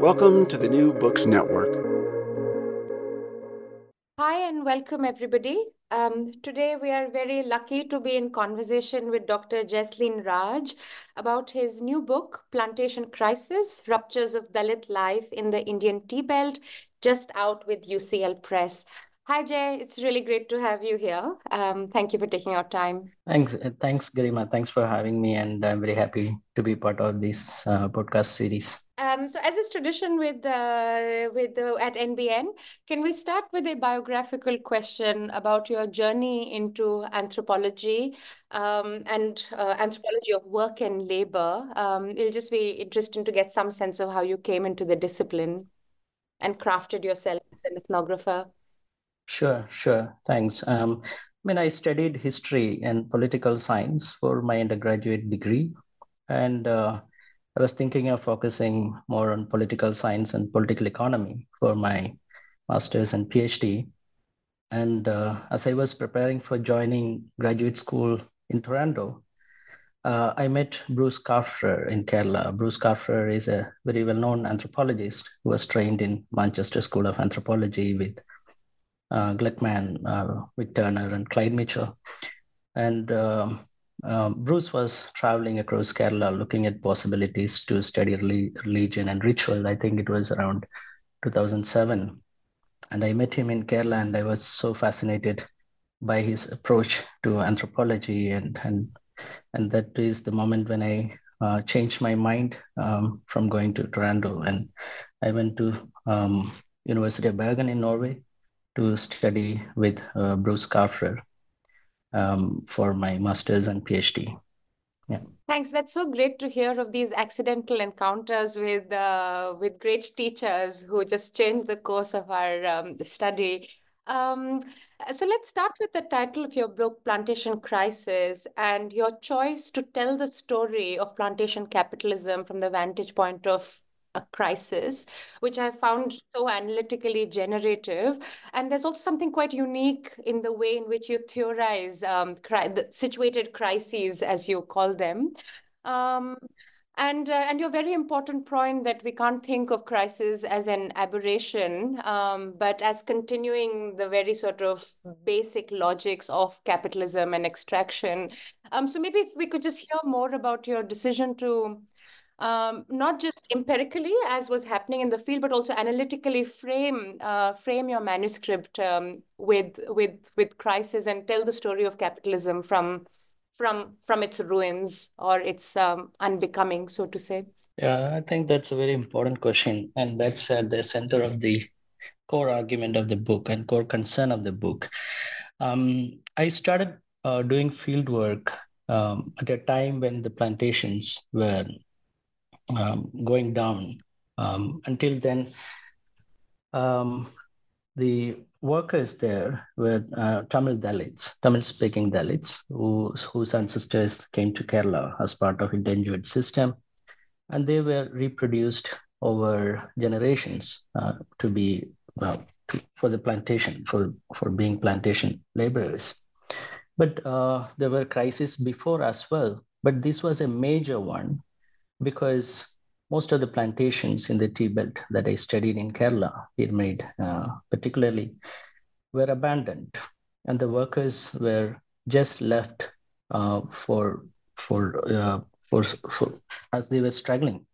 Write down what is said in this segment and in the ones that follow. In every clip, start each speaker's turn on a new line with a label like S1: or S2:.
S1: Welcome to the New Books Network.
S2: Hi and welcome everybody. Um, today we are very lucky to be in conversation with Dr. Jayaseelan Raj about his new book, Plantation Crisis, Ruptures of Dalit Life in the Indian Tea Belt, just out with UCL Press. Hi Jay, it's really great to have you here. Um, thank you for taking our time.
S3: Thanks, thanks, Garima. Thanks for having me, and I'm very happy to be part of this uh, podcast series.
S2: Um, so, as is tradition with uh, with uh, at NBN, can we start with a biographical question about your journey into anthropology um, and uh, anthropology of work and labor? Um, it'll just be interesting to get some sense of how you came into the discipline and crafted yourself as an ethnographer.
S3: Sure, sure. Thanks. Um, I mean, I studied history and political science for my undergraduate degree, and uh, I was thinking of focusing more on political science and political economy for my master's and PhD. And uh, as I was preparing for joining graduate school in Toronto, uh, I met Bruce Kapferer in Kerala. Bruce Kapferer is a very well known anthropologist who was trained in Manchester School of Anthropology with uh, Gluckman, uh, Turner, and Clyde Mitchell. And um, um, Bruce was traveling across Kerala looking at possibilities to study religion and ritual. I think it was around 2007. And I met him in Kerala, and I was so fascinated by his approach to anthropology. And, and, and that is the moment when I uh, changed my mind um, from going to Toronto. And I went to um, University of Bergen in Norway to study with uh, Bruce Kapferer um, for my master's and PhD. Yeah.
S2: Thanks. That's so great to hear of these accidental encounters with uh, with great teachers who just change the course of our um, study. Um, so let's start with the title of your book, Plantation Crisis, and your choice to tell the story of plantation capitalism from the vantage point of a crisis, which I found so analytically generative. And there's also something quite unique in the way in which you theorize um, cri- the situated crises, as you call them. Um, and uh, and your very important point that we can't think of crisis as an aberration, um, but as continuing the very sort of basic logics of capitalism and extraction. Um, so maybe if we could just hear more about your decision to um, not just empirically as was happening in the field, but also analytically frame uh, frame your manuscript um, with with with crisis and tell the story of capitalism from from from its ruins or its um, unbecoming, so to say.
S3: Yeah, I think that's a very important question, and that's at the center of the core argument of the book and core concern of the book. Um, I started uh, doing field work um, at a time when the plantations were um, going down. Um, until then, um, the workers there were uh, Tamil Dalits, Tamil speaking Dalits, whose, whose ancestors came to Kerala as part of indentured system. And they were reproduced over generations uh, to be uh, to, for the plantation for for being plantation laborers. But uh, there were crises before as well. But this was a major one because most of the plantations in the tea belt that I studied in Kerala, Peermade uh, particularly, were abandoned, and the workers were just left uh, for for uh, for for as they were struggling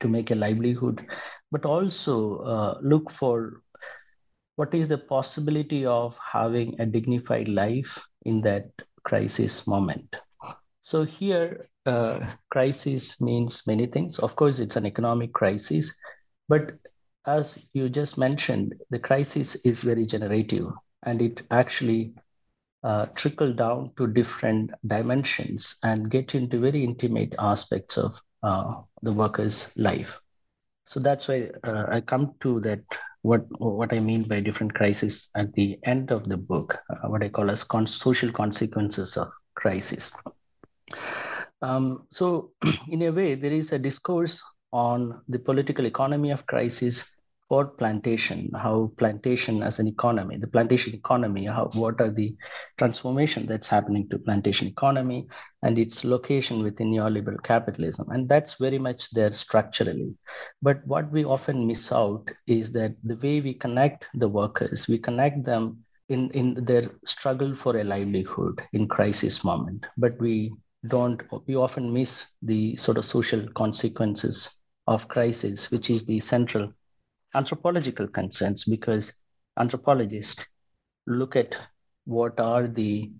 S3: to make a livelihood, but also uh, look for what is the possibility of having a dignified life in that crisis moment. So here, uh, crisis means many things. Of course, it's an economic crisis, but as you just mentioned, the crisis is very generative and it actually uh, trickle down to different dimensions and get into very intimate aspects of uh, the worker's life. So that's why uh, I come to that what what I mean by different crises at the end of the book, uh, what I call as con- social consequences of crisis. Um, so, in a way, there is a discourse on the political economy of crisis for plantation, how plantation as an economy, the plantation economy, how, what are the transformation that's happening to plantation economy and its location within neoliberal capitalism. And that's very much there structurally. But what we often miss out is that the way we connect the workers, we connect them in, in their struggle for a livelihood in crisis moment. But we don't, we often miss the sort of social consequences of crisis, which is the central anthropological concerns because anthropologists look at what are the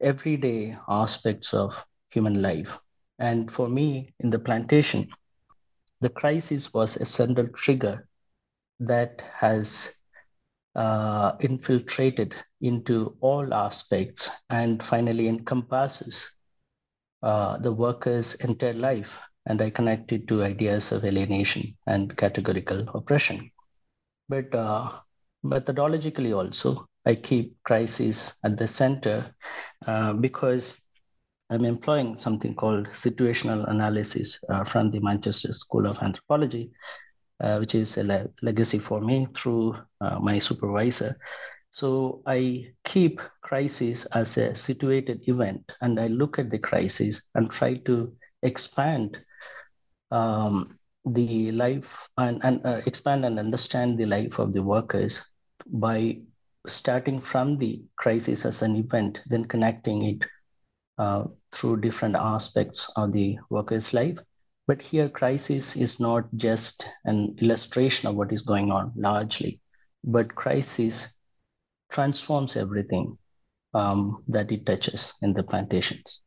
S3: everyday aspects of human life. And for me, in the plantation, the crisis was a central trigger that has uh, infiltrated into all aspects and finally encompasses uh, the worker's entire life. And I connect it to ideas of alienation and categorical oppression. But uh, methodologically also, I keep crisis at the center uh, because I'm employing something called situational analysis uh, from the Manchester School of Anthropology, uh, which is a le- legacy for me through my supervisor. So I keep crisis as a situated event, and I look at the crisis and try to expand um, the life and, and uh, expand and understand the life of the workers by starting from the crisis as an event, then connecting it uh, through different aspects of the worker's life. But here, crisis is not just an illustration of what is going on largely, but crisis transforms everything um, that it touches in the plantations.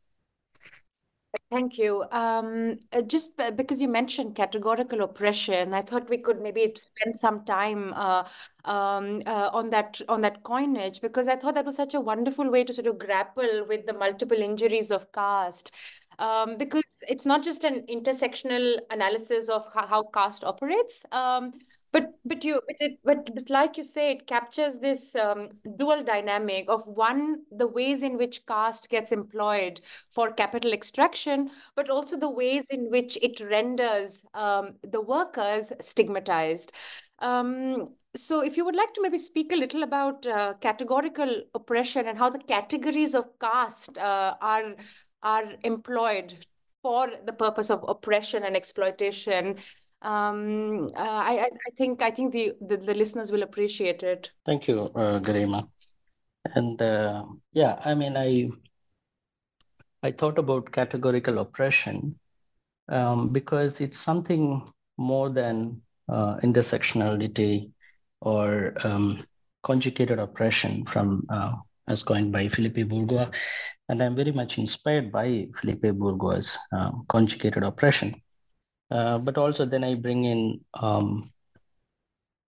S2: Thank you. Um, uh, just because you mentioned categorical oppression, I thought we could maybe spend some time uh, um, uh, on that on that coinage because I thought that was such a wonderful way to sort of grapple with the multiple injuries of caste. Um, because it's not just an intersectional analysis of how, how caste operates, um, but but you but, it, but but like you say, it captures this um, dual dynamic of one the ways in which caste gets employed for capital extraction, but also the ways in which it renders um, the workers stigmatized. Um, so, if you would like to maybe speak a little about uh, categorical oppression and how the categories of caste uh, are are employed for the purpose of oppression and exploitation um, uh, I, I think I think the, the, the listeners will appreciate it.
S3: Thank you, uh, Garima. And uh, yeah, I mean, I I thought about categorical oppression um, because it's something more than uh, intersectionality or um, conjugated oppression from uh, as coined by Philippe Bourgois. And I'm very much inspired by Philippe Bourgois's uh, conjugated oppression. Uh, but also then I bring in um,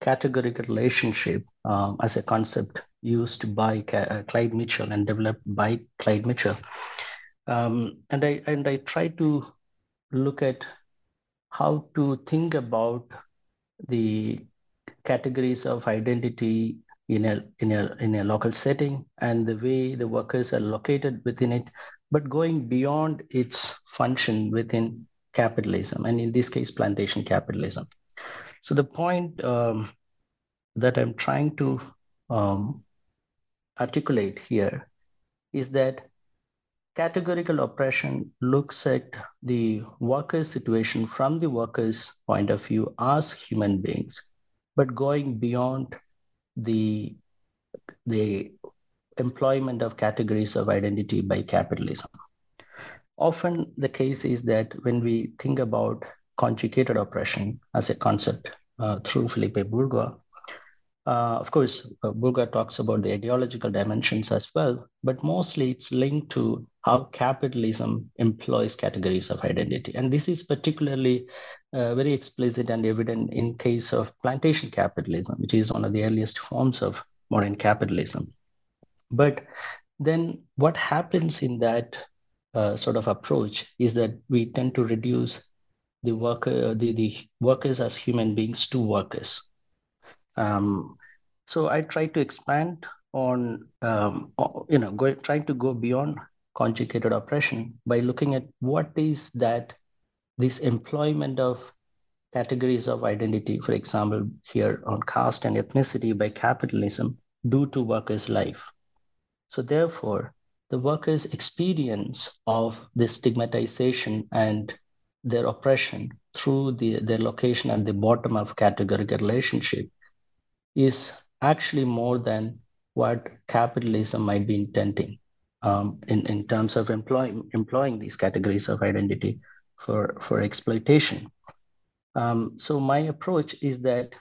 S3: categorical relationship um, as a concept used by uh, Clyde Mitchell and developed by Clyde Mitchell. Um, and I and I try to look at how to think about the categories of identity in a in a in a local setting and the way the workers are located within it, but going beyond its function within capitalism, and in this case, plantation capitalism. So the point um, that I'm trying to um, articulate here is that categorical oppression looks at the worker's situation from the worker's point of view as human beings, but going beyond the, the employment of categories of identity by capitalism. Often the case is that when we think about conjugated oppression as a concept uh, through Philippe Bourgois, uh, of course, uh, talks about the ideological dimensions as well, but mostly it's linked to how capitalism employs categories of identity. And this is particularly uh, very explicit and evident in case of plantation capitalism, which is one of the earliest forms of modern capitalism. But then what happens in that uh, sort of approach is that we tend to reduce the worker, the, the workers as human beings to workers. Um, so I try to expand on, um, you know, go, trying to go beyond conjugated oppression by looking at what is that this employment of categories of identity, for example, here on caste and ethnicity by capitalism, do to workers' life. So therefore, the workers' experience of the stigmatization and their oppression through the, their location at the bottom of categorical relationship is actually more than what capitalism might be intending um, in, in terms of employing, employing these categories of identity for, for exploitation. Um, so my approach is that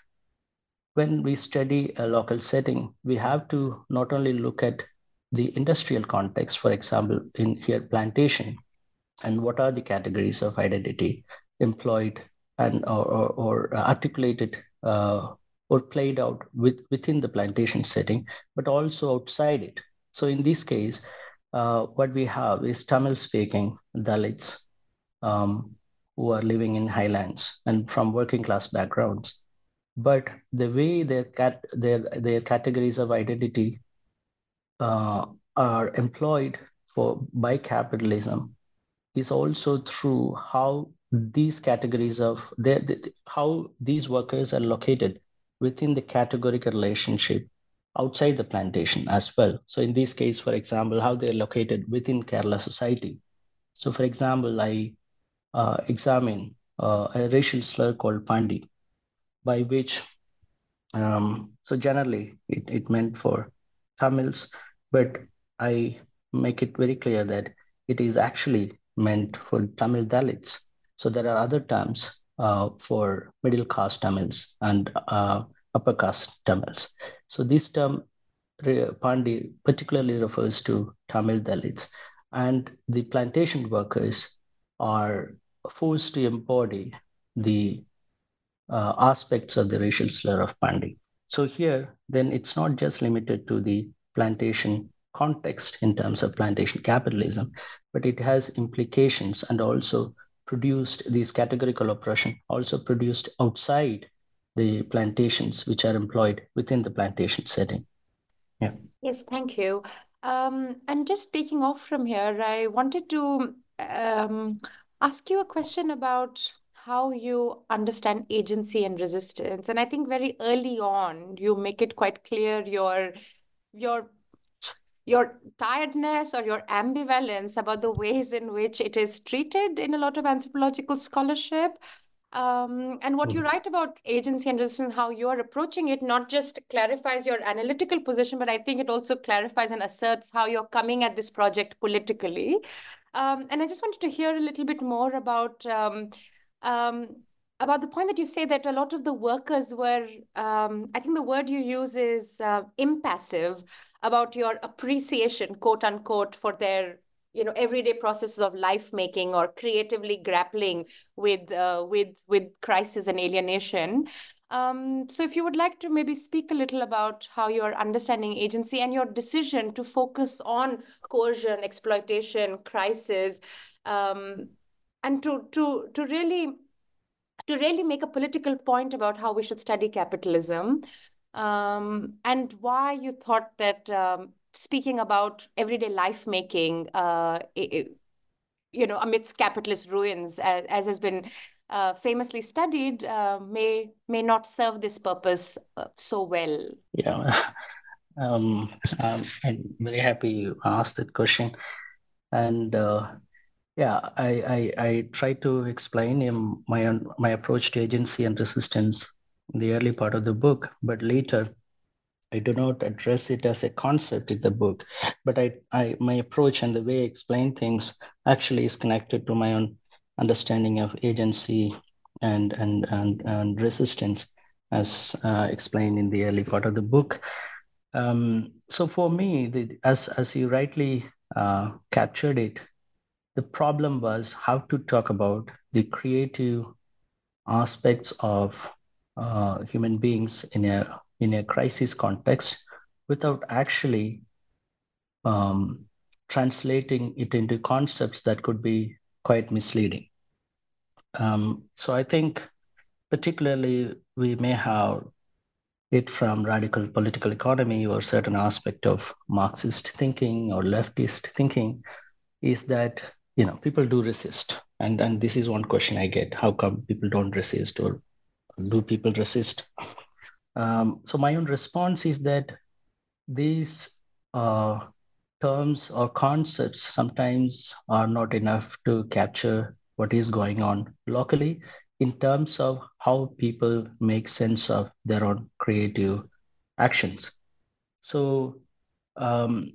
S3: when we study a local setting, we have to not only look at the industrial context, for example, in here plantation, and what are the categories of identity employed and or, or, or articulated uh, or played out with, within the plantation setting, but also outside it. So in this case, uh, what we have is Tamil-speaking Dalits um, who are living in highlands and from working class backgrounds. But the way their cat their their categories of identity uh, are employed for by capitalism is also through how these categories of their, how these workers are located within the categorical relationship outside the plantation as well. So in this case, for example, how they're located within Kerala society. So for example, I examine uh, a racial slur called Pandi, by which, um, so generally it, it meant for Tamils, but I make it very clear that it is actually meant for Tamil Dalits. So there are other terms uh, for middle caste Tamils and uh, upper caste Tamils. So this term, Pandi, particularly refers to Tamil Dalits. And the plantation workers are forced to embody the uh, aspects of the racial slur of Pandi. So here, then it's not just limited to the plantation context in terms of plantation capitalism, but it has implications and also produced these categorical oppression, also produced outside the plantations which are employed within the plantation setting. Yeah.
S2: Yes, thank you. Um, and just taking off from here, I wanted to um, ask you a question about how you understand agency and resistance. And I think very early on, you make it quite clear your your your tiredness or your ambivalence about the ways in which it is treated in a lot of anthropological scholarship. Um, and what you mm-hmm. write about agency and resistance, how you are approaching it, not just clarifies your analytical position, but I think it also clarifies and asserts how you're coming at this project politically. Um, and I just wanted to hear a little bit more about um, um, about the point that you say that a lot of the workers were, um, I think the word you use is uh, impassive about your appreciation, quote unquote, for their you know everyday processes of life making or creatively grappling with uh, with with crisis and alienation. Um, so if you would like to maybe speak a little about how you're understanding agency and your decision to focus on coercion exploitation crisis um, and to to to really to really make a political point about how we should study capitalism um, and why you thought that um, speaking about everyday life making, uh, it, you know, amidst capitalist ruins, as, as has been uh, famously studied uh, may may not serve this purpose uh, so well?
S3: Yeah, um, I'm, I'm, very happy you asked that question, and uh, yeah, I, I I try to explain in my my approach to agency and resistance in the early part of the book, but later I do not address it as a concept in the book, but I, I my approach and the way I explain things actually is connected to my own understanding of agency and and and, and resistance as uh, explained in the early part of the book. Um, so for me, the, as as you rightly uh, captured it, the problem was how to talk about the creative aspects of uh, human beings in a in a crisis context without actually um, translating it into concepts that could be quite misleading. Um, so I think particularly we may have it from radical political economy or certain aspect of Marxist thinking or leftist thinking is that you know people do resist. And and this is one question I get. How come people don't resist or do people resist um, so my own response is that these uh, terms or concepts sometimes are not enough to capture what is going on locally in terms of how people make sense of their own creative actions. So um,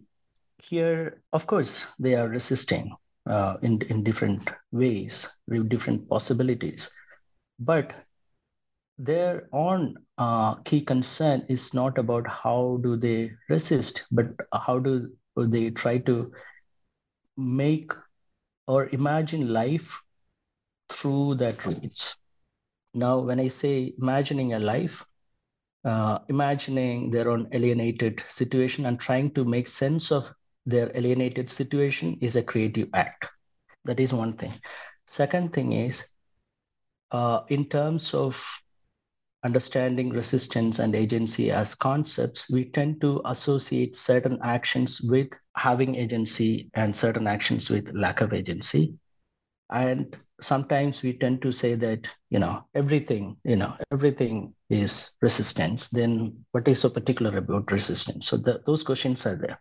S3: here, of course, they are resisting uh, in, in different ways, with different possibilities. But their own uh, key concern is not about how do they resist, but how do they try to make or imagine life through that roots. Now, when I say imagining a life, uh, imagining their own alienated situation and trying to make sense of their alienated situation is a creative act. That is one thing. Second thing is, uh, in terms of understanding resistance and agency as concepts, we tend to associate certain actions with having agency and certain actions with lack of agency. And sometimes we tend to say that, you know, everything, you know, everything is resistance. Then what is so particular about resistance? So the, those questions are there.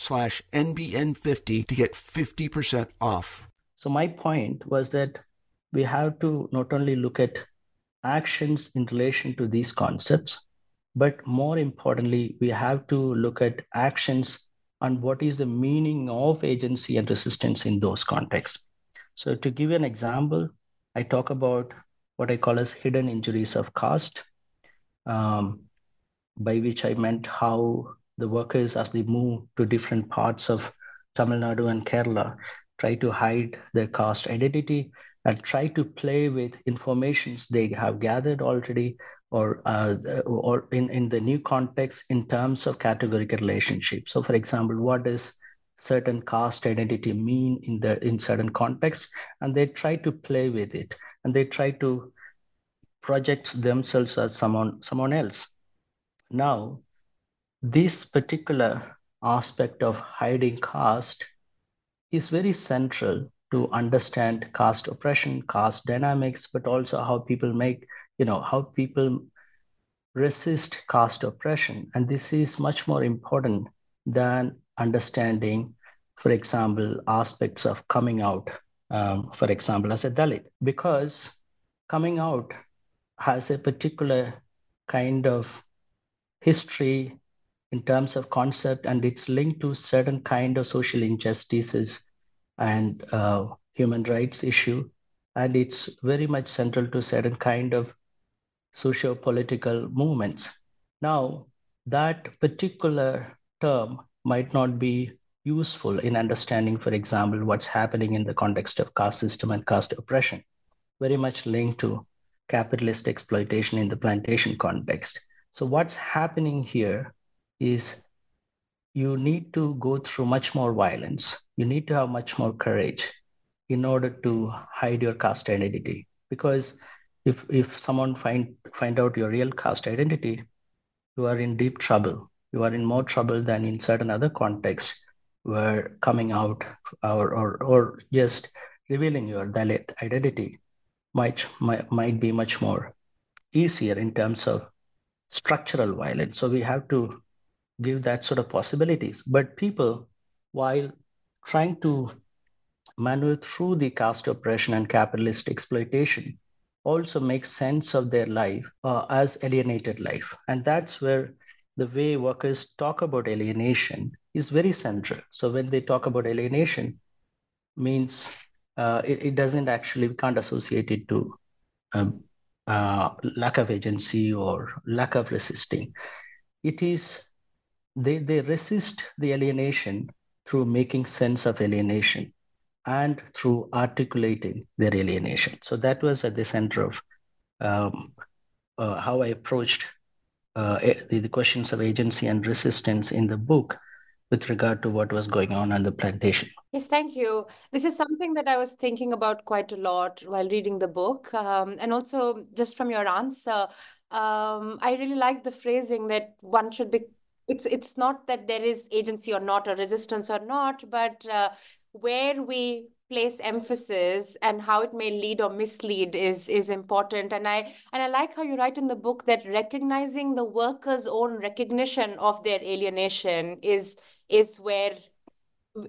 S1: slash NBN50 to get 50% off.
S3: So my point was that we have to not only look at actions in relation to these concepts, but more importantly, we have to look at actions and what is the meaning of agency and resistance in those contexts. So to give you an example, I talk about what I call as hidden injuries of caste, um, by which I meant how the workers, as they move to different parts of Tamil Nadu and Kerala, try to hide their caste identity and try to play with informations they have gathered already or uh, or in, in the new context in terms of categorical relationships. So for example, what does certain caste identity mean in the in certain context And they try to play with it and they try to project themselves as someone someone else. Now, this particular aspect of hiding caste is very central to understand caste oppression, caste dynamics, but also how people make, you know, how people resist caste oppression. And this is much more important than understanding, for example, aspects of coming out, um, for example, as a Dalit, because coming out has a particular kind of history in terms of concept and it's linked to certain kind of social injustices and uh, human rights issue. And it's very much central to certain kind of socio-political movements. Now that particular term might not be useful in understanding for example what's happening in the context of caste system and caste oppression very much linked to capitalist exploitation in the plantation context. So what's happening here is you need to go through much more violence. You need to have much more courage in order to hide your caste identity. Because if if someone find find out your real caste identity, you are in deep trouble. You are in more trouble than in certain other contexts where coming out or or, or just revealing your Dalit identity might, might might be much more easier in terms of structural violence. So we have to give that sort of possibilities. But people, while trying to maneuver through the caste oppression and capitalist exploitation, also make sense of their life uh, as alienated life. And that's where the way workers talk about alienation is very central. So when they talk about alienation, means uh, it, it, doesn't actually, we can't associate it to um, uh, lack of agency or lack of resisting. It is they, they resist the alienation through making sense of alienation and through articulating their alienation. So that was at the center of um, uh, how I approached uh, the, the questions of agency and resistance in the book with regard to what was going on on the plantation.
S2: Yes, thank you. This is something that I was thinking about quite a lot while reading the book. Um, and also, just from your answer, um, I really like the phrasing that one should be. It's it's not that there is agency or not, or resistance or not, but uh, where we place emphasis and how it may lead or mislead is is important. And i and i like how you write in the book that recognizing the worker's own recognition of their alienation is is where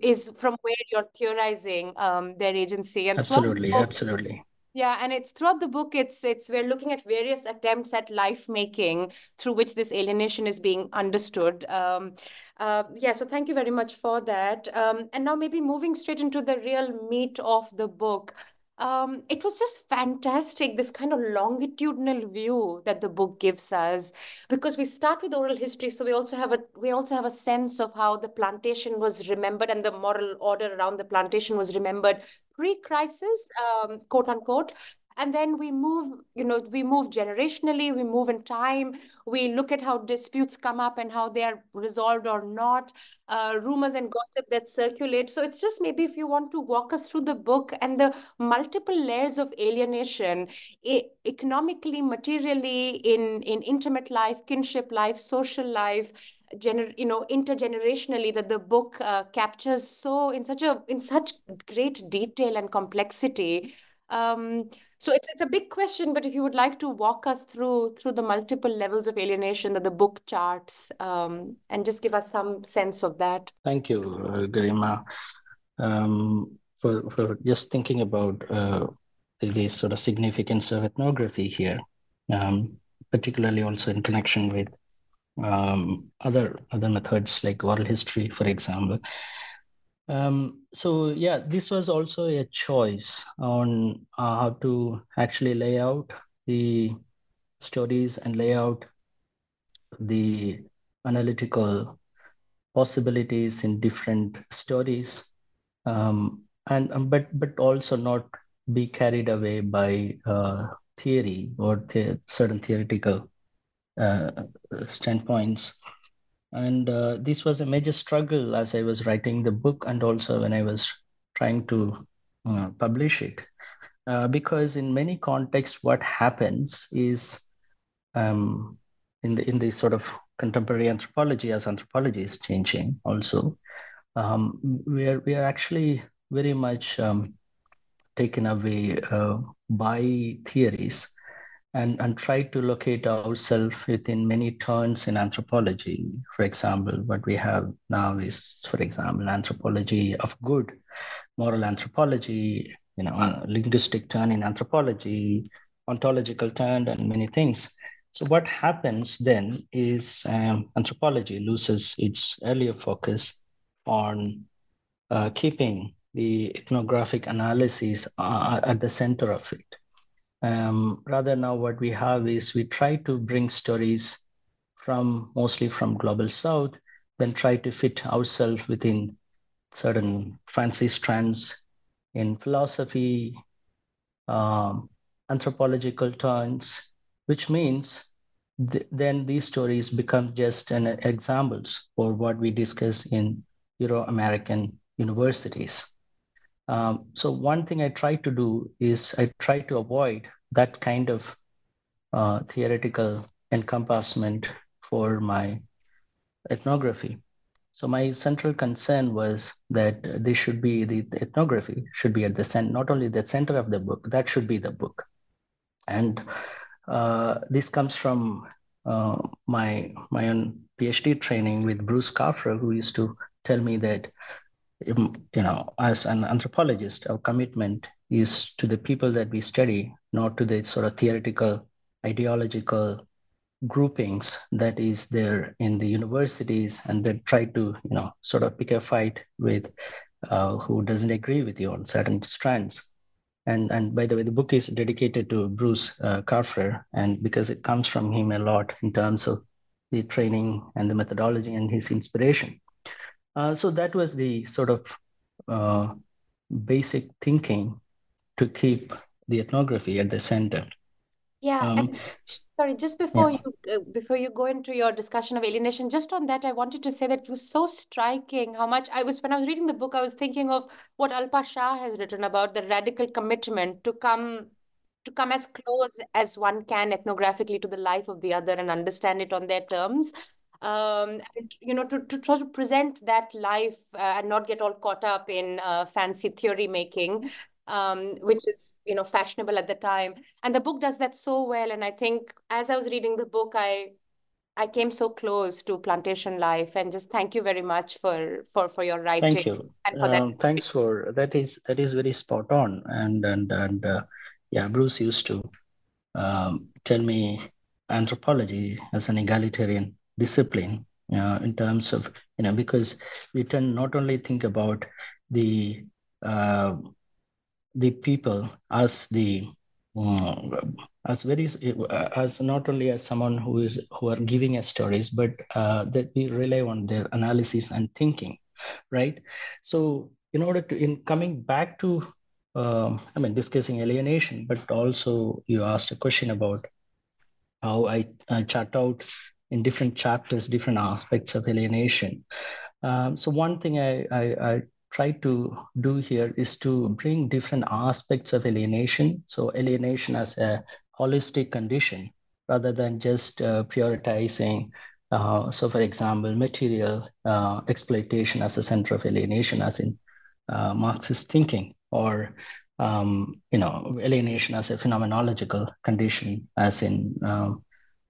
S2: is from where you're theorizing um, their agency.
S3: And absolutely absolutely
S2: yeah and it's throughout the book it's it's we're looking at various attempts at life making through which this alienation is being understood. Um, uh, yeah so thank you very much for that. Um, and now maybe moving straight into the real meat of the book um, it was just fantastic, this kind of longitudinal view that the book gives us, because we start with oral history, so we also have a we also have a sense of how the plantation was remembered and the moral order around the plantation was remembered pre-crisis, um, quote unquote, and then we move you know we move generationally we move in time we look at how disputes come up and how they are resolved or not uh, rumors and gossip that circulate. So it's just maybe if you want to walk us through the book and the multiple layers of alienation e economically materially in in intimate life kinship life social life gener you know intergenerationally that the book uh, captures so in such a in such great detail and complexity um, so it's it's a big question, but if you would like to walk us through through the multiple levels of alienation that the book charts, um, and just give us some sense of that.
S3: Thank you, uh, um, for for just thinking about uh, the, the, sort of significance of ethnography here, um, particularly also in connection with um, other other methods like oral history, for example. Um, so yeah, this was also a choice on uh, how to actually lay out the stories and lay out the analytical possibilities in different stories, um, and um, but but also not be carried away by uh, theory or the certain theoretical uh, standpoints. And uh, this was a major struggle as I was writing the book and also when I was trying to uh, publish it. Uh, because in many contexts, what happens is um, in the in the sort of contemporary anthropology, as anthropology is changing, also um, we are we are actually very much um, taken away uh, by theories and, and try to locate ourselves within many turns in anthropology. For example, what we have now is, for example, anthropology of good, moral anthropology, you know, linguistic turn in anthropology, ontological turn and many things. So what happens then is um, anthropology loses its earlier focus on uh, keeping the ethnographic analysis uh, at the center of it. Um, rather now what we have is we try to bring stories from mostly from global south, then try to fit ourselves within certain fancy strands in philosophy, um, anthropological turns, which means th- then these stories become just an examples for what we discuss in Euro-American universities. Um, so one thing I try to do is I try to avoid that kind of uh, theoretical encompassment for my ethnography. So my central concern was that this should be the, ethnography should be at the center, not only the center of the book, that should be the book. And uh, this comes from uh, my my own PhD training with Bruce Kapferer, who used to tell me that you know, as an anthropologist, our commitment is to the people that we study, not to the sort of theoretical, ideological groupings that is there in the universities and then try to you know sort of pick a fight with uh, who doesn't agree with you on certain strands. And and by the way the book is dedicated to bruce uh, Kapferer, and because it comes from him a lot in terms of the training and the methodology and his inspiration uh, so that was the sort of uh, basic thinking to keep the ethnography at the center
S2: yeah,
S3: um,
S2: and sorry, just before
S3: yeah.
S2: you uh, before you go into your discussion of alienation, just on that, I wanted to say that it was so striking how much I was when I was reading the book, I was thinking of what Alpa Shah has written about the radical commitment to come to come as close as one can ethnographically to the life of the other and understand it on their terms. Um, you know, to, to try to present that life uh, and not get all caught up in uh, fancy theory making, um, which is you know fashionable at the time. And the book does that so well. And I think as I was reading the book, I I came so close to plantation life. And just thank you very much for for for your writing.
S3: Thank you.
S2: And for that.
S3: Um, thanks for that is that is very spot on. And and and uh, yeah, Bruce used to um, tell me anthropology as an egalitarian discipline uh, in terms of you know because we tend not only think about the uh, the people as the uh, as very as not only as someone who is who are giving us stories but uh, that we rely on their analysis and thinking right? So in order to in coming back to um, i mean discussing alienation but also you asked a question about how i, I chart out in different chapters different aspects of alienation um, so one thing I, I, I try to do here is to bring different aspects of alienation. So alienation as a holistic condition rather than just uh, prioritizing. Uh, so, for example, material uh, exploitation as a center of alienation, as in uh, Marxist thinking, or um, you know, alienation as a phenomenological condition, as in um,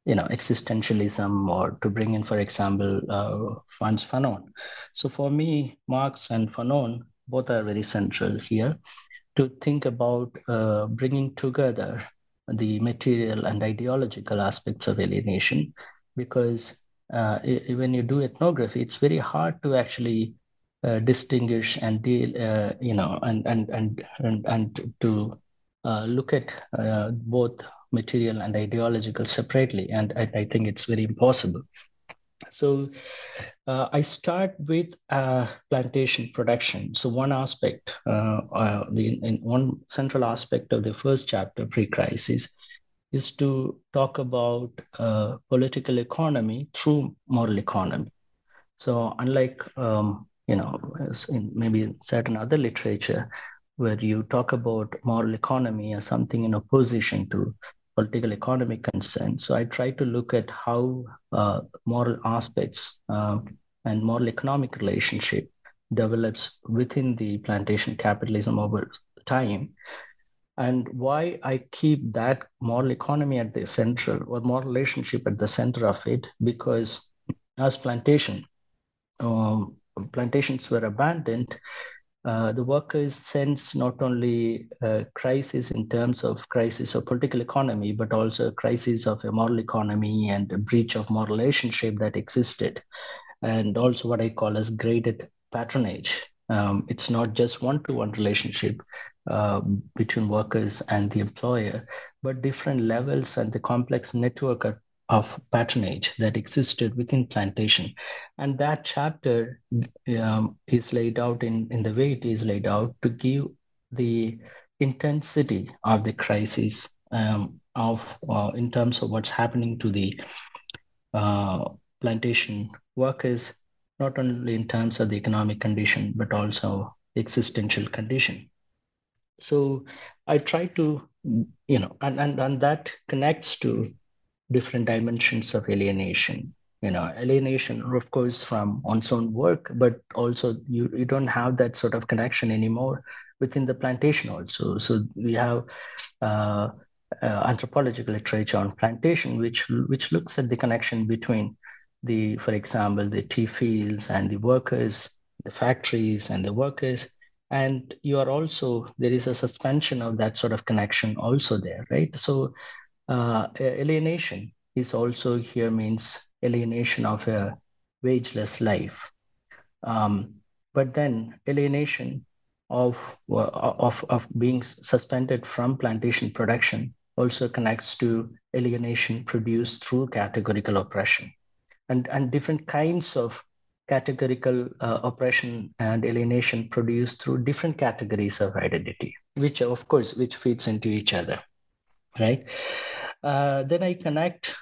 S3: you know existentialism or to bring in for example uh, Frantz Fanon. So for me, Marx and Fanon both are very central here to think about uh, bringing together the material and ideological aspects of alienation because uh, when you do ethnography, it's very hard to actually uh, distinguish and deal, uh, you know, and and and and, and to uh, look at uh, both material and ideological separately. And I, I think it's very impossible. So uh, I start with uh, plantation production. So one aspect, uh, uh the in one central aspect of the first chapter, pre-crisis, is to talk about uh, political economy through moral economy. So unlike um, you know, in maybe certain other literature, where you talk about moral economy as something in opposition to political economic concerns. So I try to look at how uh, moral aspects uh, and moral economic relationship develops within the plantation capitalism over time and why I keep that moral economy at the center or moral relationship at the center of it because as plantation um, plantations were abandoned uh, the workers sense not only a crisis in terms of crisis of political economy, but also crisis of a moral economy and a breach of moral relationship that existed, and also what I call as graded patronage. Um, it's not just one-to-one relationship uh, between workers and the employer, but different levels and the complex network of patronage that existed within plantation. And that chapter um, is laid out in, in the way it is laid out to give the intensity of the crisis um, of uh, in terms of what's happening to the uh, plantation workers, not only in terms of the economic condition, but also existential condition. So I try to, you know, and, and, and that connects to different dimensions of alienation you know alienation of course from one's own work but also you, you don't have that sort of connection anymore within the plantation also. So we have uh, uh, anthropological literature on plantation which which looks at the connection between the for example the tea fields and the workers the factories and the workers. And you are also there is a suspension of that sort of connection also there right? So uh, alienation is also here means alienation of a wageless life. Um, but then alienation of, of, of being suspended from plantation production also connects to alienation produced through categorical oppression. And, and different kinds of categorical uh, oppression and alienation produced through different categories of identity, which of course, which feeds into each other, right? Uh, then I connect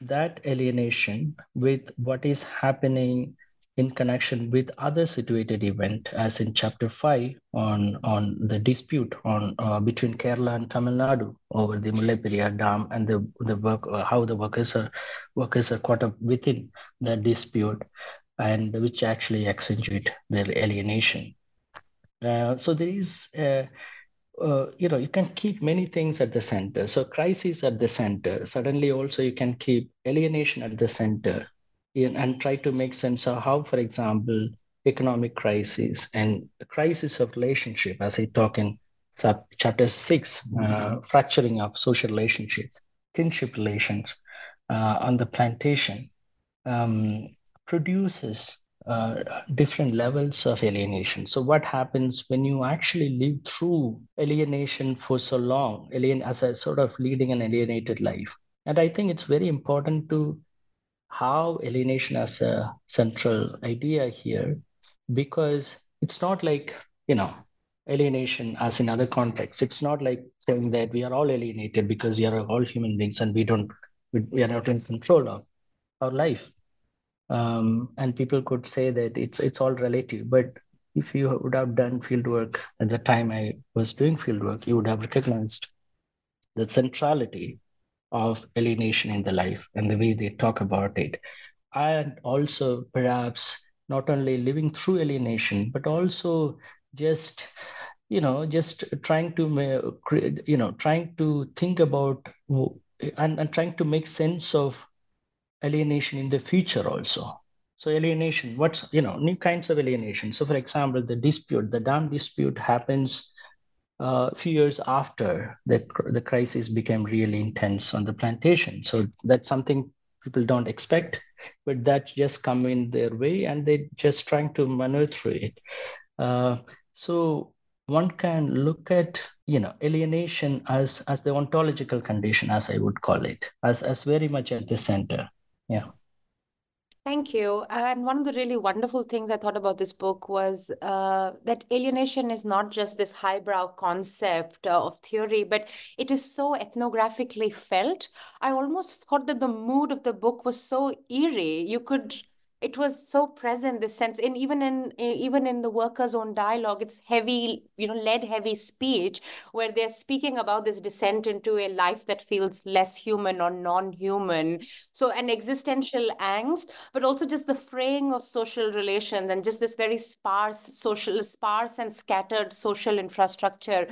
S3: that alienation with what is happening in connection with other situated event, as in chapter five on on the dispute on uh, between Kerala and Tamil Nadu over the Mullaiperiyaar Dam and the the work uh, how the workers are workers are caught up within that dispute, and which actually accentuate their alienation. Uh, so there is uh, you know you can keep many things at the center so crisis at the center suddenly also you can keep alienation at the center in, and try to make sense of how for example economic crisis and crisis of relationship as i talk in sub chapter 6 uh, mm-hmm. fracturing of social relationships kinship relations uh, on the plantation um, produces uh, different levels of alienation. So, what happens when you actually live through alienation for so long, alien as a sort of leading an alienated life? And I think it's very important to have alienation as a central idea here, because it's not like you know alienation as in other contexts. It's not like saying that we are all alienated because we are all human beings and we don't we are not in control of our life um, and people could say that it's it's all relative. But if you would have done field work at the time i was doing field work you would have recognized the centrality of alienation in the life and the way they talk about it. And also perhaps not only living through alienation but also just you know just trying to you know trying to think about and, and trying to make sense of alienation in the future also. So alienation, what's, you know, new kinds of alienation. So for example, the dispute, the dam dispute happens uh, a few years after the, the crisis became really intense on the plantation. So that's something people don't expect, but that just come in their way and they just trying to maneuver through it. Uh, so one can look at you know alienation as as the ontological condition as i would call it as as very much at the center yeah.
S2: Thank you. And one of the really wonderful things I thought about this book was uh, that alienation is not just this highbrow concept uh, of theory, but it is so ethnographically felt. I almost thought that the mood of the book was so eerie. You could it was so present this sense and even in even in the workers own dialogue it's heavy you know lead heavy speech where they're speaking about this descent into a life that feels less human or non-human. So an existential angst but also just the fraying of social relations and just this very sparse social sparse and scattered social infrastructure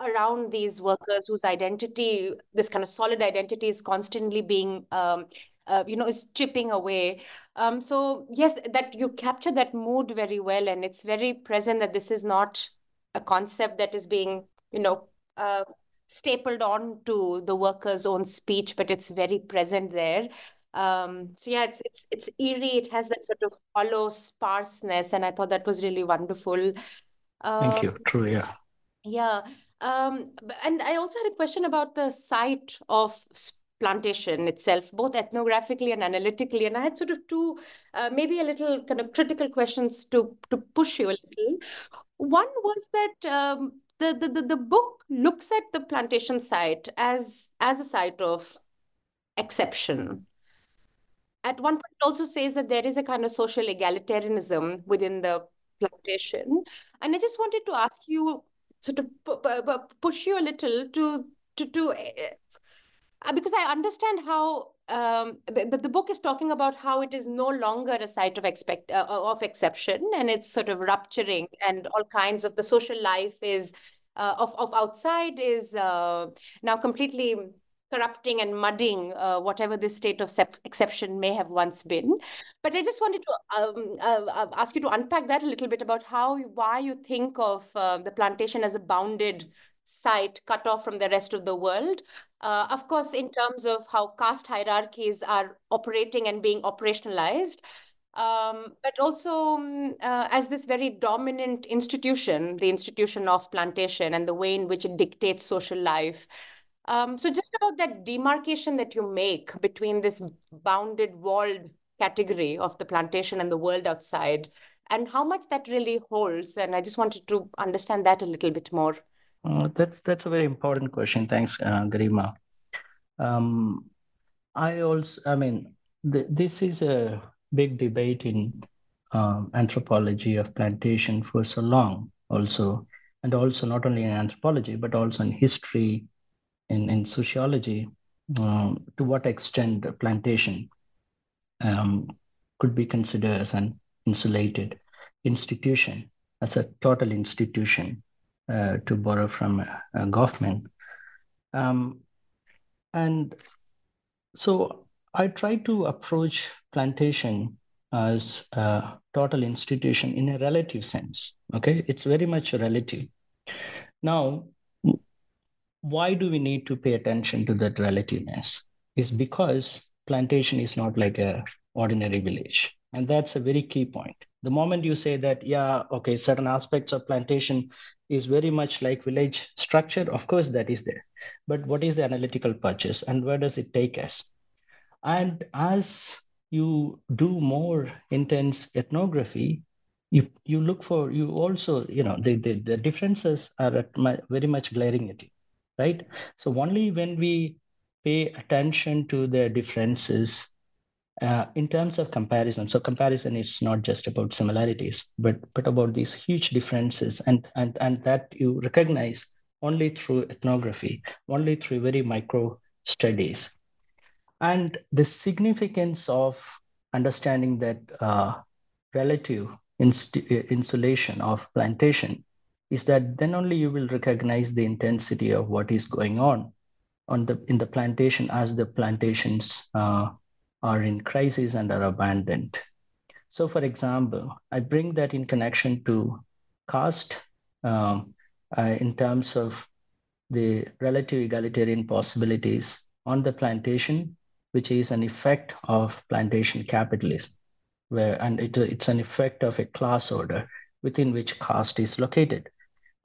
S2: around these workers whose identity, this kind of solid identity, is constantly being, um, uh, you know, is chipping away. Um, so yes, that you capture that mood very well, and it's very present that this is not a concept that is being, you know, uh, stapled on to the worker's own speech, but it's very present there. Um, so yeah, it's it's it's eerie. It has that sort of hollow sparseness, and I thought that was really wonderful.
S3: Thank you.
S2: Um,
S3: True, yeah.
S2: yeah. Um, and I also had a question about the site of s- plantation itself, both ethnographically and analytically. And I had sort of two, uh, maybe a little kind of critical questions to to push you a little. One was that um, the, the the the book looks at the plantation site as as a site of exception. At one point, it also says that there is a kind of social egalitarianism within the plantation. And I just wanted to ask you, sort of pu- pu- pu- push you a little to to to uh, because I understand how um, the, the book is talking about how it is no longer a site of expect uh, of exception, and it's sort of rupturing, and all kinds of the social life is uh, of of outside is uh, now completely corrupting and mudding uh, whatever this state of exception may have once been. But I just wanted to um, uh, uh, ask you to unpack that a little bit about how why you think of uh, the plantation as a bounded site cut off from the rest of the world. Uh, of course, in terms of how caste hierarchies are operating and being operationalized, um, but also um, uh, as this very dominant institution, the institution of plantation and the way in which it dictates social life. Um, so just about that demarcation that you make between this bounded, walled category of the plantation and the world outside, and how much that really holds. And I just wanted to understand that a little bit more.
S3: Uh, that's that's a very important question. Thanks, uh, Garima. Um, I also, I mean, th this is a big debate in um, anthropology of plantation for so long, also, and also not only in anthropology but also in history, in in sociology. Um, to what extent plantation um, could be considered as an insulated institution, as a total institution, uh, to borrow from uh, Goffman. Um, and so I try to approach plantation as a total institution in a relative sense. Okay, it's very much relative. Now, why do we need to pay attention to that relativeness? Is because plantation is not like a ordinary village, and that's a very key point. The moment you say that, yeah, okay, certain aspects of plantation is very much like village structure, of course that is there. But what is the analytical purchase, and where does it take us? And as you do more intense ethnography, you you look for you also you know the the, the differences are my, very much glaring at you, right? So only when we pay attention to the differences uh, in terms of comparison. So comparison is not just about similarities, but but about these huge differences, and and and that you recognize only through ethnography, only through very micro studies and the significance of understanding that uh, relative inst- insulation of plantation is that then only you will recognize the intensity of what is going on on the in the plantation as the plantations uh, are in crisis and are abandoned. So, for example, I bring that in connection to caste um, uh, in terms of the relative egalitarian possibilities on the plantation which is an effect of plantation capitalism, where and it, it's an effect of a class order within which caste is located.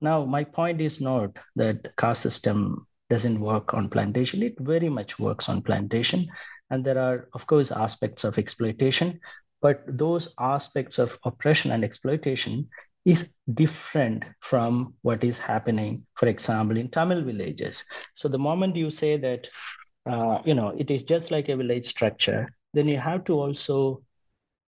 S3: Now, my point is not that caste system doesn't work on plantation. It very much works on plantation. And there are, of course, aspects of exploitation, but those aspects of oppression and exploitation is different from what is happening, for example, in Tamil villages. So the moment you say that uh, you know, it is just like a village structure, then you have to also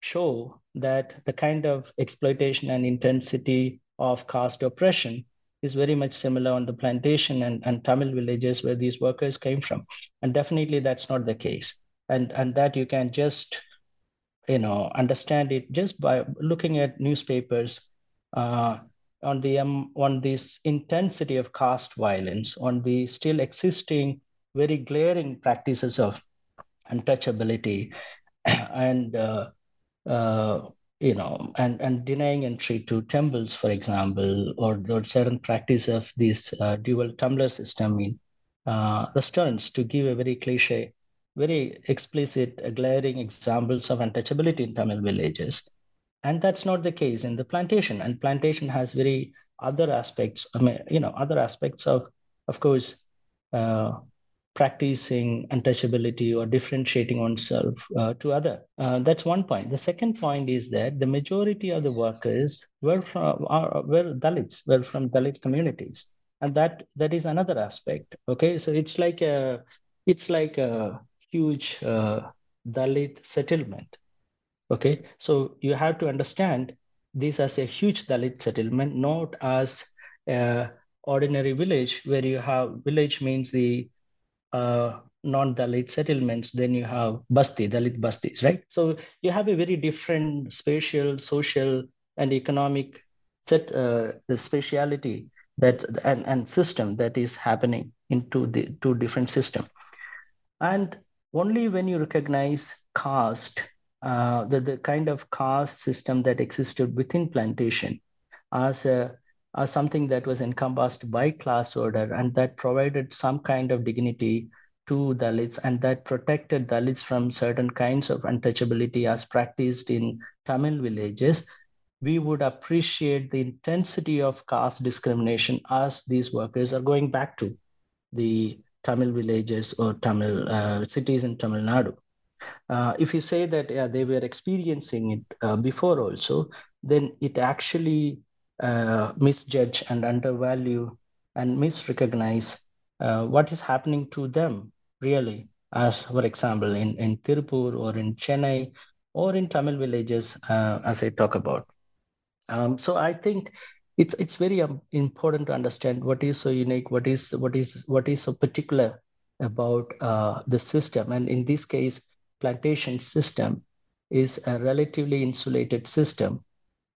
S3: show that the kind of exploitation and intensity of caste oppression is very much similar on the plantation and, and Tamil villages where these workers came from. And definitely that's not the case. And, and that you can just, you know, understand it just by looking at newspapers, uh, on the um, on this intensity of caste violence, on the still existing very glaring practices of untouchability, and uh, uh, you know, and and denying entry to temples, for example, or, or certain practice of this uh, dual tumbler system in uh, restaurants, to give a very cliche, very explicit, glaring examples of untouchability in Tamil villages. And that's not the case in the plantation. And plantation has very other aspects i mean you know other aspects of of course uh, practicing untouchability or differentiating oneself uh, to other. Uh, that's one point. The second point is that the majority of the workers were from are, were dalits were from dalit communities. And that that is another aspect. Okay so it's like a it's like a huge uh, dalit settlement Okay, so you have to understand this as a huge Dalit settlement, not as a ordinary village where you have village means the uh, non-Dalit settlements, then you have Basti, Dalit Bastis, right? So you have a very different spatial, social, and economic set uh, the spatiality that and, and system that is happening into the two different system. And only when you recognize caste uh, the, the kind of caste system that existed within plantation as, a, as something that was encompassed by class order and that provided some kind of dignity to Dalits and that protected Dalits from certain kinds of untouchability as practiced in Tamil villages, we would appreciate the intensity of caste discrimination as these workers are going back to the Tamil villages or Tamil uh, cities in Tamil Nadu. Uh, if you say that yeah, they were experiencing it uh, before also, then it actually uh, misjudge and undervalue and misrecognize uh, what is happening to them really. As for example, in, in Tirupur or in Chennai or in Tamil villages, uh, as I talk about. Um, so I think it's it's very um, important to understand what is so unique, what is what is what is so particular about uh, the system, and in this case, plantation system is a relatively insulated system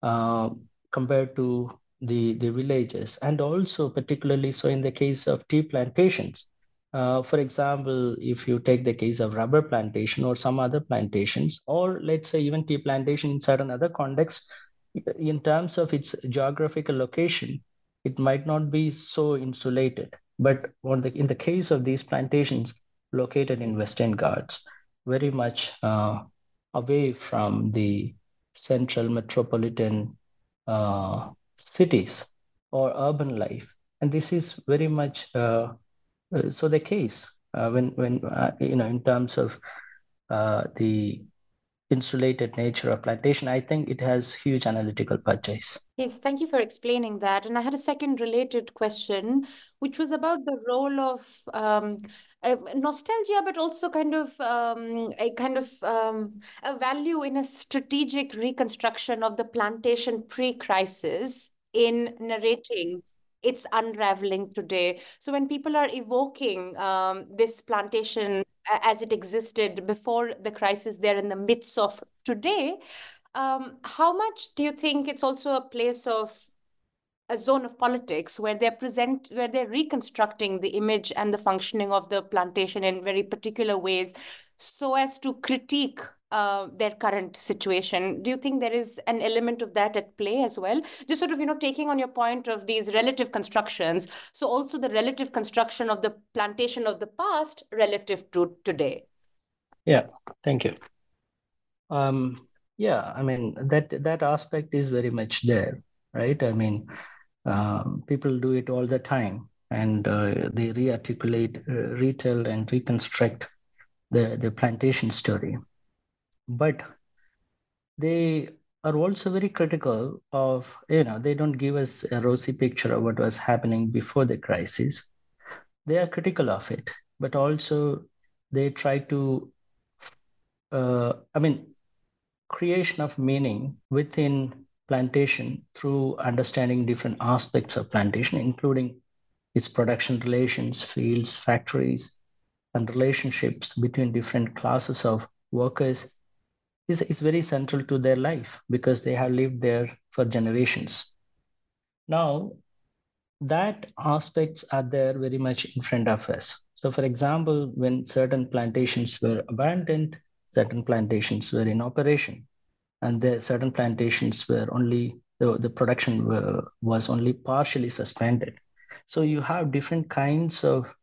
S3: uh, compared to the, the villages and also particularly so in the case of tea plantations. Uh, for example, if you take the case of rubber plantation or some other plantations, or let's say even tea plantation in certain other contexts, in terms of its geographical location, it might not be so insulated. But the, in the case of these plantations located in Western Ghats, very much uh, away from the central metropolitan uh, cities or urban life. And this is very much uh, uh so the case uh, when, when uh, you know, in terms of the insulated nature of plantation, I think it has huge analytical purchase.
S2: Yes, thank you for explaining that. And I had a second related question, which was about the role of um, uh, nostalgia, but also kind of um, a kind of um, a value in a strategic reconstruction of the plantation pre-crisis in narrating its unraveling today. So when people are evoking um, this plantation as it existed before the crisis they're in the midst of today, um, how much do you think it's also a place of a zone of politics where they're present where they're reconstructing the image and the functioning of the plantation in very particular ways so as to critique uh, their current situation. Do you think there is an element of that at play as well? Just sort of, you know, taking on your point of these relative constructions. So also the relative construction of the plantation of the past relative to today.
S3: Yeah, thank you. Um, yeah, I mean that that aspect is very much there, right? I mean, um, people do it all the time, and uh, they rearticulate, uh, retell, and reconstruct the the plantation story but they are also very critical of, you know, they don't give us a rosy picture of what was happening before the crisis. They are critical of it, but also they try to, uh, I mean, creation of meaning within plantation through understanding different aspects of plantation, including its production relations, fields, factories, and relationships between different classes of workers is, is very central to their life because they have lived there for generations. Now, that aspects are there very much in front of us. So, for example, when certain plantations were abandoned, certain plantations were in operation, and there certain plantations were only the, the production were, was only partially suspended. So you have different kinds of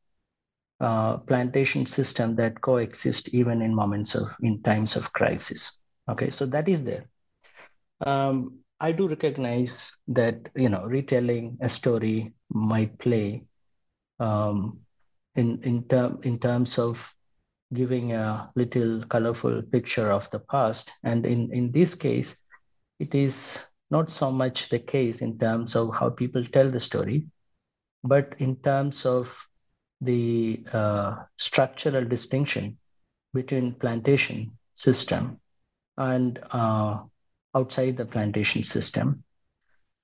S3: uh, plantation system that coexist even in moments of in times of crisis. Okay, so that is there. Um, I do recognize that you know retelling a story might play um, in in term in terms of giving a little colorful picture of the past, and in in this case, it is not so much the case in terms of how people tell the story, but in terms of the uh, structural distinction between plantation system and uh, outside the plantation system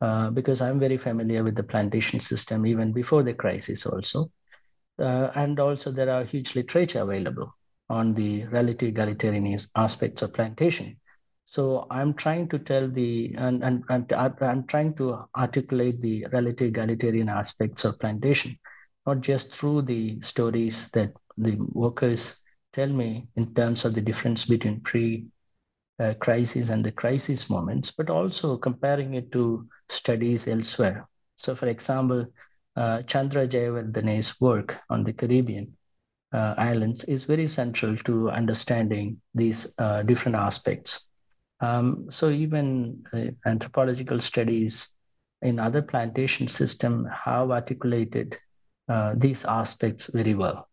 S3: uh, because I'm very familiar with the plantation system even before the crisis also. Uh, and also there are huge literature available on the relative egalitarian aspects of plantation. So I'm trying to tell the, and, and, and I'm trying to articulate the relative egalitarian aspects of plantation, not just through the stories that the workers tell me in terms of the difference between pre uh, crisis and the crisis moments, but also comparing it to studies elsewhere. So, for example, uh, Chandra Jayawardena's work on the Caribbean uh, islands is very central to understanding these uh, different aspects. Um, so, even uh, anthropological studies in other plantation systems have articulated Uh, these aspects very well.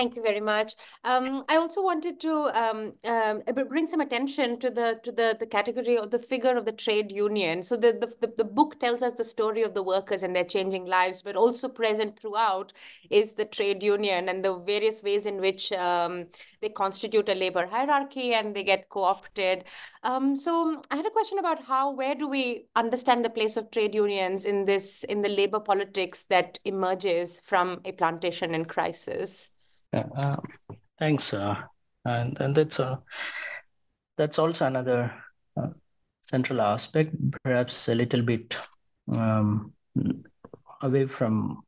S2: Thank you very much. Um, I also wanted to um, um, bring some attention to the to the the category of the figure of the trade union. So the, the the book tells us the story of the workers and their changing lives, but also present throughout is the trade union and the various ways in which um, they constitute a labor hierarchy and they get co-opted. Um, so I had a question about how where do we understand the place of trade unions in this in the labor politics that emerges from a plantation in crisis.
S3: Yeah, uh, thanks. And and that's uh, that's also another uh, central aspect, perhaps a little bit um, away from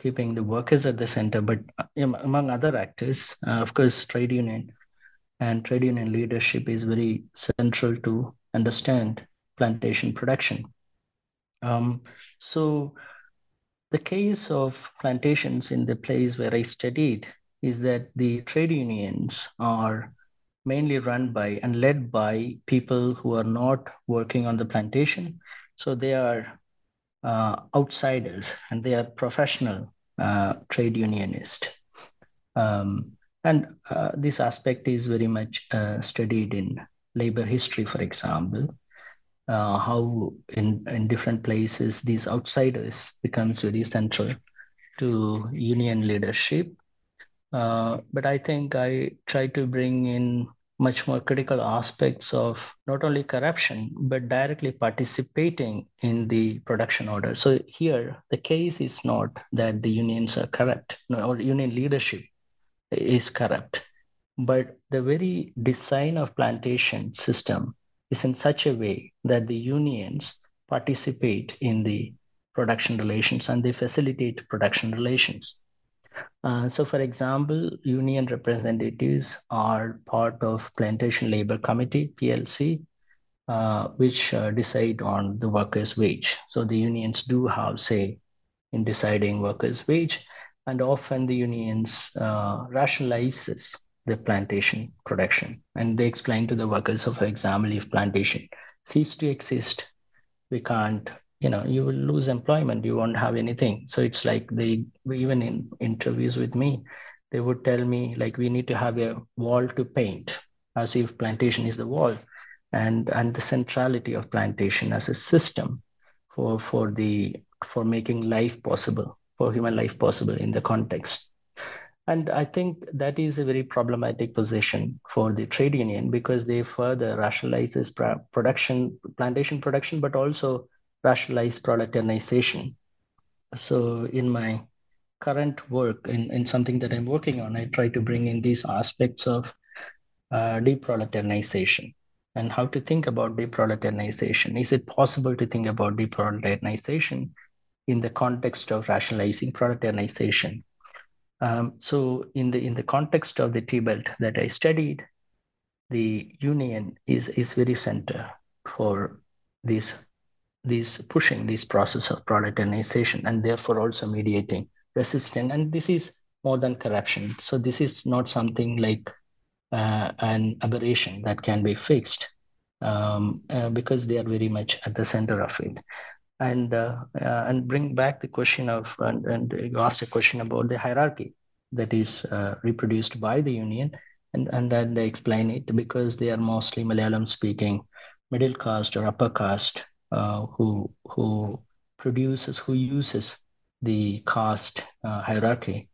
S3: keeping the workers at the center, but among other actors, uh, of course, trade union and trade union leadership is very central to understand plantation production. Um, so the case of plantations in the place where I studied is that the trade unions are mainly run by and led by people who are not working on the plantation. So they are uh, outsiders and they are professional uh, trade unionist. Um, and uh, this aspect is very much uh, studied in labor history, for example, uh, how in, in different places these outsiders becomes very central to union leadership Uh, but I think I try to bring in much more critical aspects of not only corruption, but directly participating in the production order. So here, the case is not that the unions are corrupt or union leadership is corrupt, but the very design of plantation system is in such a way that the unions participate in the production relations and they facilitate production relations. Uh, so, for example, union representatives are part of Plantation Labor Committee, PLC, uh, which uh, decide on the workers' wage. So the unions do have say in deciding workers' wage, and often the unions uh, rationalizes the plantation production, and they explain to the workers. So, for example, if plantation cease to exist, we can't you know you will lose employment you won't have anything. So it's like they even in interviews with me they would tell me like we need to have a wall to paint as if plantation is the wall and and the centrality of plantation as a system for for the for making life possible for human life possible in the context. And i think that is a very problematic position for the trade union because they further rationalizes production plantation production but also rationalize proletarianization. So in my current work, in, in something that I'm working on, I try to bring in these aspects of uh, deproletarianization. and how to think about deproletarianization. Is it possible to think about deproletarianization in the context of rationalizing proletarianization? Um, so in the in the context of the tea belt that I studied, the union is is very center for this this pushing this process of proletarianization and therefore also mediating resistance. And this is more than corruption. So this is not something like uh, an aberration that can be fixed um, uh, because they are very much at the center of it. And uh, uh and bring back the question of and, and, you asked a question about the hierarchy that is uh, reproduced by the union, and and, then they explain it because they are mostly Malayalam speaking middle caste or upper caste Uh, who who produces who uses the caste uh, hierarchy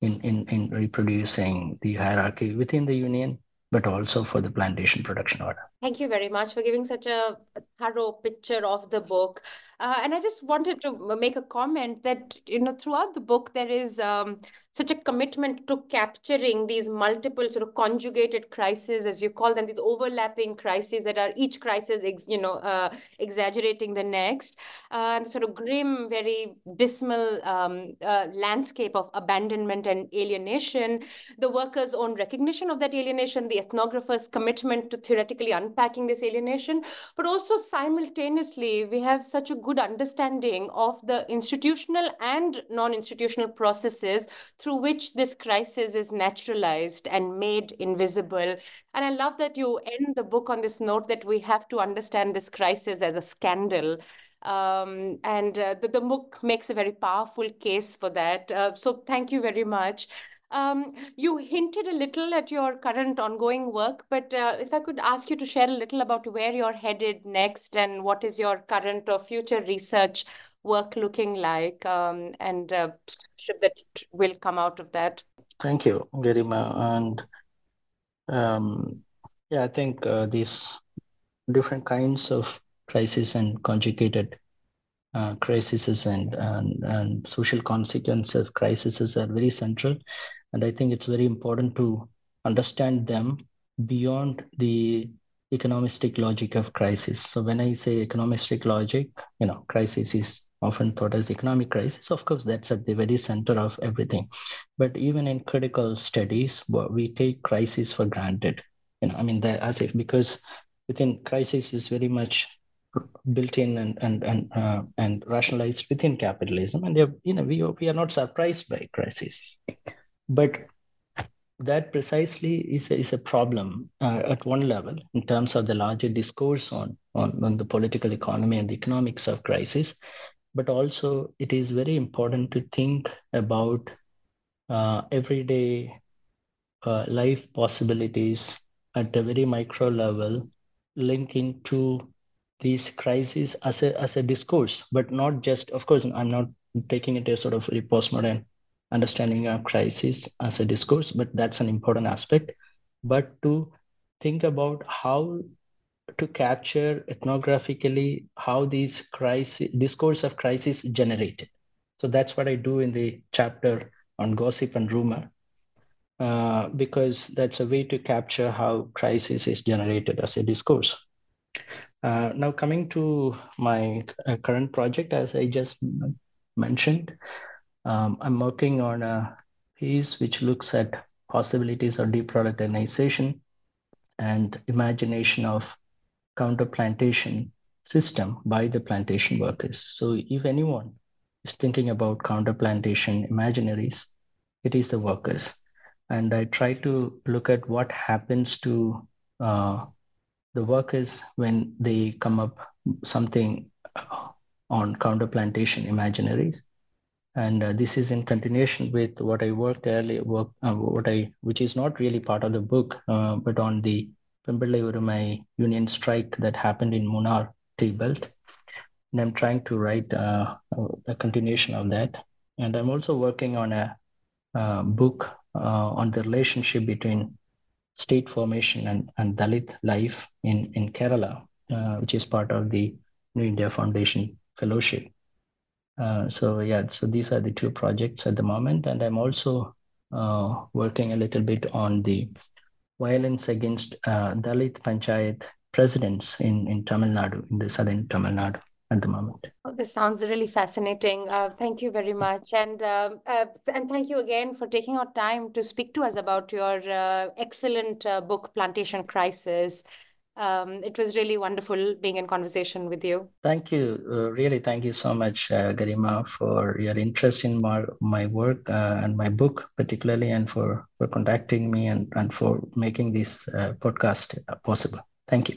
S3: in, in, in reproducing the hierarchy within the union, but also for the plantation production order.
S2: Thank you very much for giving such a thorough picture of the book. Uh, and I just wanted to make a comment that, you know, throughout the book, there is um, such a commitment to capturing these multiple sort of conjugated crises, as you call them, these overlapping crises that are each crisis, ex, you know, uh, exaggerating the next, uh, and sort of grim, very dismal um, uh, landscape of abandonment and alienation, the workers' own recognition of that alienation, the ethnographers' commitment to theoretically unpacking this alienation, but also simultaneously, we have such a good understanding of the institutional and non-institutional processes through which this crisis is naturalized and made invisible. And I love that you end the book on this note that we have to understand this crisis as a scandal. Um, and uh, the, the book makes a very powerful case for that. Uh, so thank you very much. Um, you hinted a little at your current ongoing work, but uh, if I could ask you to share a little about where you're headed next and what is your current or future research work looking like um, and uh, that will come out of that.
S3: Thank you, Garima. And um, yeah, I think uh, these different kinds of crises and conjugated uh, crises and, and, and social consequences of crises are very central. And I think it's very important to understand them beyond the economistic logic of crisis. So when I say economistic logic, you know, crisis is often thought as economic crisis. Of course, that's at the very center of everything. But even in critical studies, we take crisis for granted. You know, I mean, as if because within crisis is very much built in and and and uh, and rationalized within capitalism, and you know we we are not surprised by crisis. But that precisely is a, is a problem uh, at one level in terms of the larger discourse on, on, on the political economy and the economics of crisis. But also, it is very important to think about uh, everyday uh, life possibilities at a very micro level, linking to these crises as a, as a discourse, but not just, of course, I'm not taking it as sort of a postmodern understanding a crisis as a discourse, but that's an important aspect. But to think about how to capture ethnographically how these crisis discourse of crisis generated. So that's what I do in the chapter on gossip and rumor, uh, because that's a way to capture how crisis is generated as a discourse. Uh, now coming to my uh, current project, as I just mentioned, um, I'm working on a piece which looks at possibilities of deproletarianization and imagination of counter plantation system by the plantation workers. So if anyone is thinking about counter plantation imaginaries, it is the workers. And I try to look at what happens to uh, the workers when they come up something on counter plantation imaginaries and uh, this is in continuation with what I worked earlier, work, uh, what I, which is not really part of the book, uh, but on the Pombilai Orumai union strike that happened in Munnar Tea Belt. And I'm trying to write uh, a continuation of that. And I'm also working on a, a book uh, on the relationship between state formation and, and Dalit life in, in Kerala, uh, which is part of the New India Foundation Fellowship. Uh, so yeah, so these are the two projects at the moment, and I'm also uh, working a little bit on the violence against uh, Dalit Panchayat presidents in, in Tamil Nadu, in the southern Tamil Nadu at the moment.
S2: Oh, this sounds really fascinating. Uh, thank you very much, and um, uh, and thank you again for taking our time to speak to us about your uh, excellent uh, book, Plantation Crisis. Um, it was really wonderful being in conversation with you.
S3: Thank you. Uh, really, thank you so much, uh, Garima, for your interest in my, my work uh, and my book, particularly, and for, for contacting me and, and for making this uh, podcast possible. Thank you.